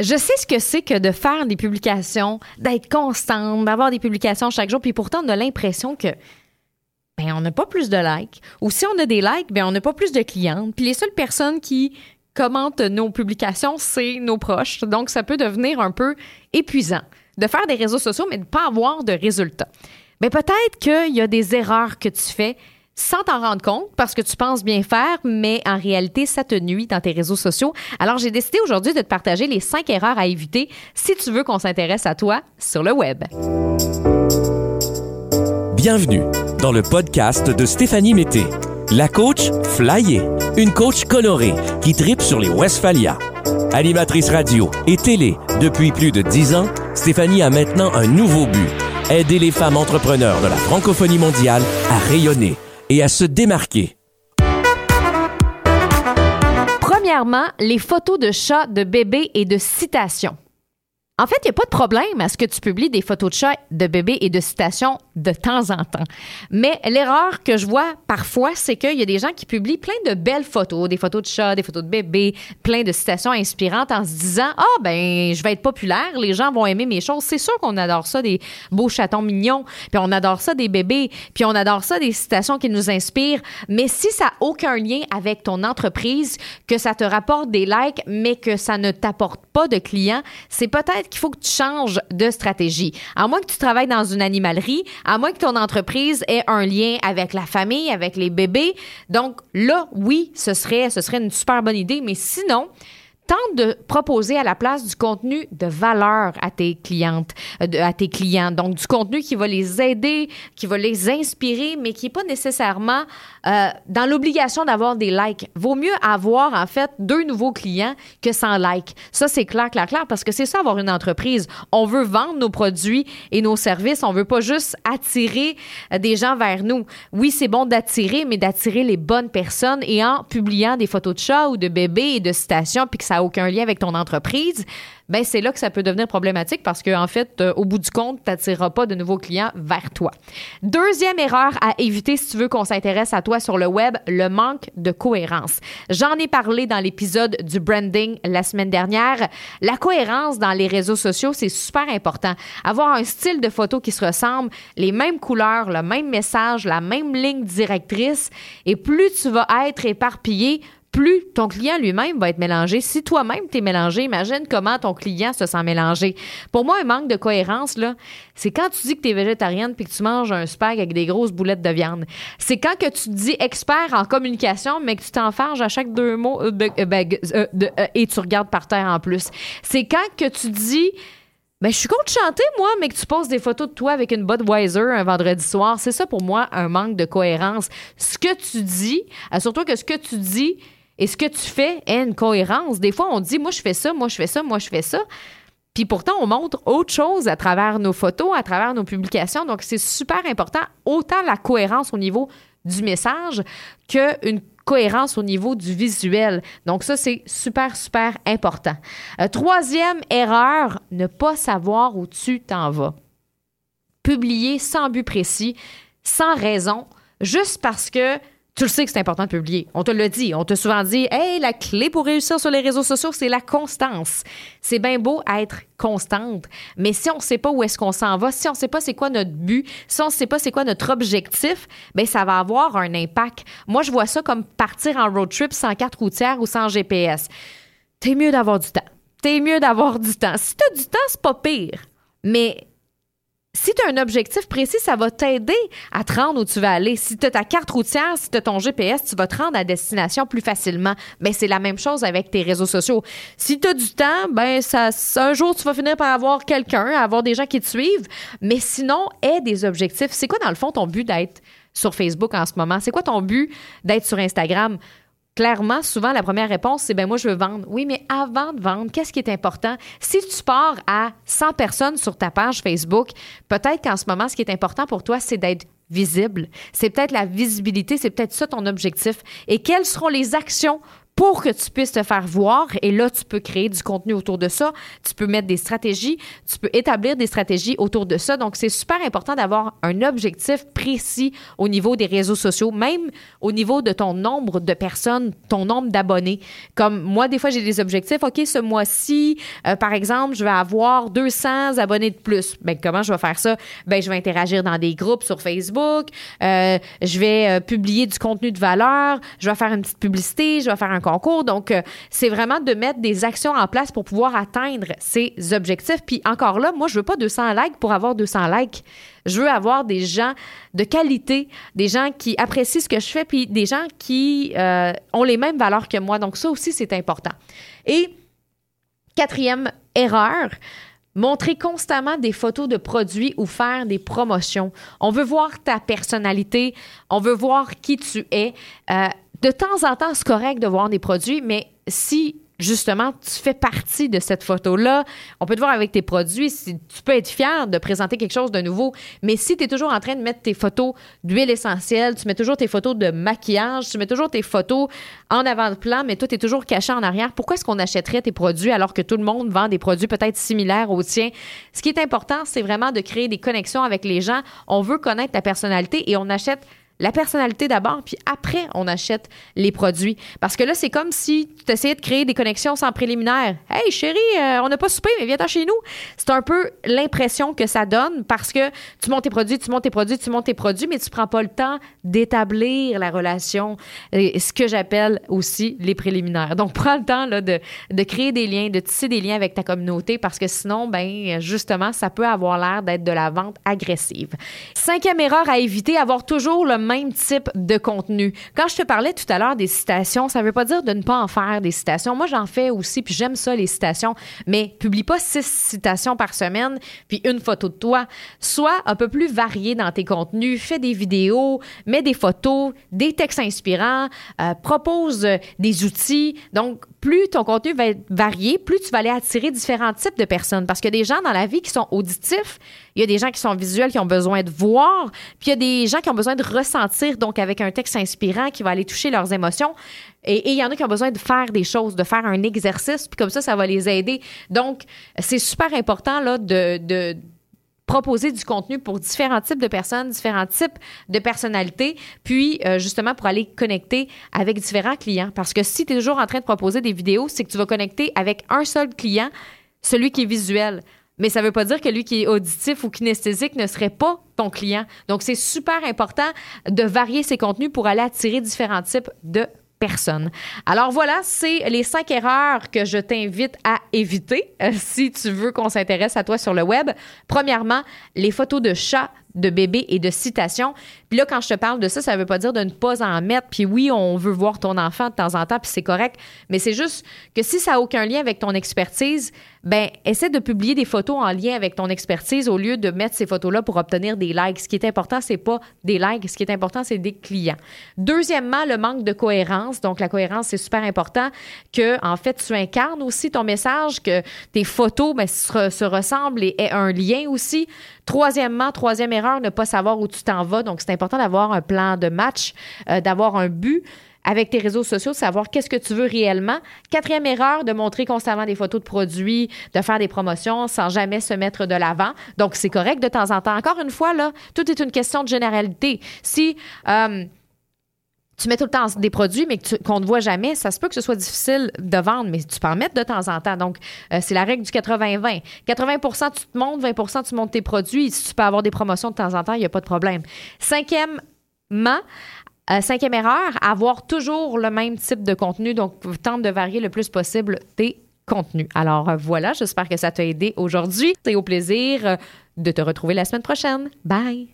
Je sais ce que c'est que de faire des publications, d'être constante, d'avoir des publications chaque jour, puis pourtant on a l'impression que ben, on n'a pas plus de likes. Ou si on a des likes, ben, on n'a pas plus de clientes. Puis les seules personnes qui commentent nos publications, c'est nos proches. Donc, ça peut devenir un peu épuisant de faire des réseaux sociaux, mais de ne pas avoir de résultats. Mais ben, peut-être qu'il y a des erreurs que tu fais sans t'en rendre compte parce que tu penses bien faire, mais en réalité, ça te nuit dans tes réseaux sociaux. Alors, j'ai décidé aujourd'hui de te partager les cinq erreurs à éviter si tu veux qu'on s'intéresse à toi sur le web. Bienvenue dans le podcast de Stéphanie Mété, la coach flyée, une coach colorée qui tripe sur les Westphalia. Animatrice radio et télé depuis plus de dix ans, Stéphanie a maintenant un nouveau but aider les femmes entrepreneurs de la francophonie mondiale à rayonner et à se démarquer. Premièrement, les photos de chats, de bébés et de citations. En fait, il n'y a pas de problème à ce que tu publies des photos de chats, de bébés et de citations de temps en temps. Mais l'erreur que je vois parfois, c'est qu'il y a des gens qui publient plein de belles photos, des photos de chats, des photos de bébés, plein de citations inspirantes en se disant Ah, oh, ben, je vais être populaire, les gens vont aimer mes choses. C'est sûr qu'on adore ça, des beaux chatons mignons, puis on adore ça, des bébés, puis on adore ça, des citations qui nous inspirent. Mais si ça n'a aucun lien avec ton entreprise, que ça te rapporte des likes, mais que ça ne t'apporte pas de clients, c'est peut-être qu'il faut que tu changes de stratégie. À moins que tu travailles dans une animalerie, à moins que ton entreprise ait un lien avec la famille, avec les bébés. Donc là, oui, ce serait, ce serait une super bonne idée. Mais sinon, tente de proposer à la place du contenu de valeur à tes clientes, euh, à tes clients. Donc, du contenu qui va les aider, qui va les inspirer, mais qui n'est pas nécessairement euh, dans l'obligation d'avoir des likes. Vaut mieux avoir, en fait, deux nouveaux clients que sans likes. Ça, c'est clair, clair, clair, parce que c'est ça, avoir une entreprise. On veut vendre nos produits et nos services. On veut pas juste attirer euh, des gens vers nous. Oui, c'est bon d'attirer, mais d'attirer les bonnes personnes et en publiant des photos de chats ou de bébés et de citations, puis que ça aucun lien avec ton entreprise, ben c'est là que ça peut devenir problématique parce qu'en en fait, euh, au bout du compte, tu n'attireras pas de nouveaux clients vers toi. Deuxième erreur à éviter si tu veux qu'on s'intéresse à toi sur le web, le manque de cohérence. J'en ai parlé dans l'épisode du branding la semaine dernière. La cohérence dans les réseaux sociaux, c'est super important. Avoir un style de photo qui se ressemble, les mêmes couleurs, le même message, la même ligne directrice, et plus tu vas être éparpillé, plus ton client lui-même va être mélangé. Si toi-même t'es mélangé, imagine comment ton client se sent mélangé. Pour moi, un manque de cohérence, là, c'est quand tu dis que tu es végétarienne puis que tu manges un spag avec des grosses boulettes de viande. C'est quand que tu te dis expert en communication, mais que tu t'enfarges à chaque deux mots euh, euh, ben, euh, et tu regardes par terre en plus. C'est quand que tu dis ben, je suis contre chanter, moi, mais que tu poses des photos de toi avec une Budweiser un vendredi soir. C'est ça pour moi un manque de cohérence. Ce que tu dis, surtout que ce que tu dis, et ce que tu fais est une cohérence. Des fois, on dit, moi, je fais ça, moi, je fais ça, moi, je fais ça. Puis pourtant, on montre autre chose à travers nos photos, à travers nos publications. Donc, c'est super important, autant la cohérence au niveau du message qu'une cohérence au niveau du visuel. Donc ça, c'est super, super important. Euh, troisième erreur, ne pas savoir où tu t'en vas. Publier sans but précis, sans raison, juste parce que tu le sais que c'est important de publier. On te l'a dit. On t'a souvent dit, hey, la clé pour réussir sur les réseaux sociaux, c'est la constance. C'est bien beau être constante, mais si on ne sait pas où est-ce qu'on s'en va, si on ne sait pas c'est quoi notre but, si on ne sait pas c'est quoi notre objectif, ben ça va avoir un impact. Moi, je vois ça comme partir en road trip sans carte routière ou sans GPS. T'es mieux d'avoir du temps. T'es mieux d'avoir du temps. Si t'as du temps, c'est pas pire. Mais si tu as un objectif précis, ça va t'aider à te rendre où tu vas aller. Si tu as ta carte routière, si tu as ton GPS, tu vas te rendre à destination plus facilement. Mais ben, c'est la même chose avec tes réseaux sociaux. Si tu as du temps, ben ça, un jour tu vas finir par avoir quelqu'un, avoir des gens qui te suivent. Mais sinon, aie des objectifs. C'est quoi dans le fond ton but d'être sur Facebook en ce moment? C'est quoi ton but d'être sur Instagram? Clairement, souvent, la première réponse, c'est ben moi, je veux vendre. Oui, mais avant de vendre, qu'est-ce qui est important? Si tu pars à 100 personnes sur ta page Facebook, peut-être qu'en ce moment, ce qui est important pour toi, c'est d'être visible. C'est peut-être la visibilité, c'est peut-être ça ton objectif. Et quelles seront les actions pour que tu puisses te faire voir. Et là, tu peux créer du contenu autour de ça. Tu peux mettre des stratégies. Tu peux établir des stratégies autour de ça. Donc, c'est super important d'avoir un objectif précis au niveau des réseaux sociaux, même au niveau de ton nombre de personnes, ton nombre d'abonnés. Comme moi, des fois, j'ai des objectifs. OK, ce mois-ci, euh, par exemple, je vais avoir 200 abonnés de plus. Ben, comment je vais faire ça? Ben, je vais interagir dans des groupes sur Facebook. Euh, je vais euh, publier du contenu de valeur. Je vais faire une petite publicité. Je vais faire un Donc, euh, c'est vraiment de mettre des actions en place pour pouvoir atteindre ces objectifs. Puis encore là, moi, je veux pas 200 likes pour avoir 200 likes. Je veux avoir des gens de qualité, des gens qui apprécient ce que je fais, puis des gens qui euh, ont les mêmes valeurs que moi. Donc, ça aussi, c'est important. Et quatrième erreur, Montrer constamment des photos de produits ou faire des promotions. On veut voir ta personnalité, on veut voir qui tu es. Euh, de temps en temps, c'est correct de voir des produits, mais si justement tu fais partie de cette photo-là, on peut te voir avec tes produits, si tu peux être fier de présenter quelque chose de nouveau, mais si tu es toujours en train de mettre tes photos d'huile essentielle, tu mets toujours tes photos de maquillage, tu mets toujours tes photos en avant-plan, mais toi, tu es toujours caché en arrière, pourquoi est-ce qu'on achèterait tes produits alors que tout le monde vend des produits peut-être similaires aux tiens? Ce qui est important, c'est vraiment de créer des connexions avec les gens. On veut connaître ta personnalité et on achète la personnalité d'abord, puis après, on achète les produits. Parce que là, c'est comme si tu essayais de créer des connexions sans préliminaire. Hey, chérie, euh, on n'a pas soupé, mais viens-t'en chez nous. C'est un peu l'impression que ça donne parce que tu montes tes produits, tu montes tes produits, tu montes tes produits, mais tu prends pas le temps d'établir la relation, ce que j'appelle aussi les préliminaires. Donc, prends le temps là, de, de créer des liens, de tisser des liens avec ta communauté parce que sinon, ben justement, ça peut avoir l'air d'être de la vente agressive. Cinquième erreur à éviter, avoir toujours le même type de contenu. Quand je te parlais tout à l'heure des citations, ça ne veut pas dire de ne pas en faire des citations. Moi, j'en fais aussi, puis j'aime ça, les citations, mais publie pas six citations par semaine, puis une photo de toi. Sois un peu plus varié dans tes contenus, fais des vidéos, mets des photos, des textes inspirants, euh, propose des outils. Donc, plus ton contenu va être varié, plus tu vas aller attirer différents types de personnes. Parce a des gens dans la vie qui sont auditifs, il y a des gens qui sont visuels, qui ont besoin de voir, puis il y a des gens qui ont besoin de ressentir, donc avec un texte inspirant qui va aller toucher leurs émotions. Et, il y en a qui ont besoin de faire des choses, de faire un exercice, puis comme ça, ça va les aider. Donc, c'est super important là, de, proposer du contenu pour différents types de personnes, différents types de personnalités, puis euh, justement pour aller connecter avec différents clients. Parce que si tu es toujours en train de proposer des vidéos, c'est que tu vas connecter avec un seul client, celui qui est visuel. Mais ça ne veut pas dire que lui qui est auditif ou kinesthésique ne serait pas ton client. Donc, c'est super important de varier ses contenus pour aller attirer différents types de personne. Alors voilà, c'est les cinq erreurs que je t'invite à éviter euh, si tu veux qu'on s'intéresse à toi sur le web. Premièrement, les photos de chats de bébés et de citations. Puis là, quand je te parle de ça, ça ne veut pas dire de ne pas en mettre. Puis oui, on veut voir ton enfant de temps en temps, puis c'est correct. Mais c'est juste que si ça n'a aucun lien avec ton expertise, ben essaie de publier des photos en lien avec ton expertise au lieu de mettre ces photos-là pour obtenir des likes. Ce qui est important, c'est pas des likes. Ce qui est important, c'est des clients. Deuxièmement, le manque de cohérence. Donc, la cohérence, c'est super important que, en fait, tu incarnes aussi ton message, que tes photos ben, se, ressemblent et aient un lien aussi. Troisièmement, troisième erreur, ne pas savoir où tu t'en vas. Donc, c'est important d'avoir un plan de match, euh, d'avoir un but avec tes réseaux sociaux, savoir qu'est-ce que tu veux réellement. Quatrième erreur, de montrer constamment des photos de produits, de faire des promotions sans jamais se mettre de l'avant. Donc, c'est correct de temps en temps. Encore une fois, là, tout est une question de généralité. Si euh, tu mets tout le temps des produits, mais qu'on ne voit jamais, ça se peut que ce soit difficile de vendre, mais tu peux en mettre de temps en temps. Donc, euh, c'est la règle du 80-20. 80%, tu te montes, 20% tu montes tes produits. Si tu peux avoir des promotions de temps en temps, il n'y a pas de problème. Cinquièmement, euh, cinquième erreur, avoir toujours le même type de contenu. Donc, tente de varier le plus possible tes contenus. Alors, euh, voilà, j'espère que ça t'a aidé aujourd'hui. C'est au plaisir de te retrouver la semaine prochaine. Bye!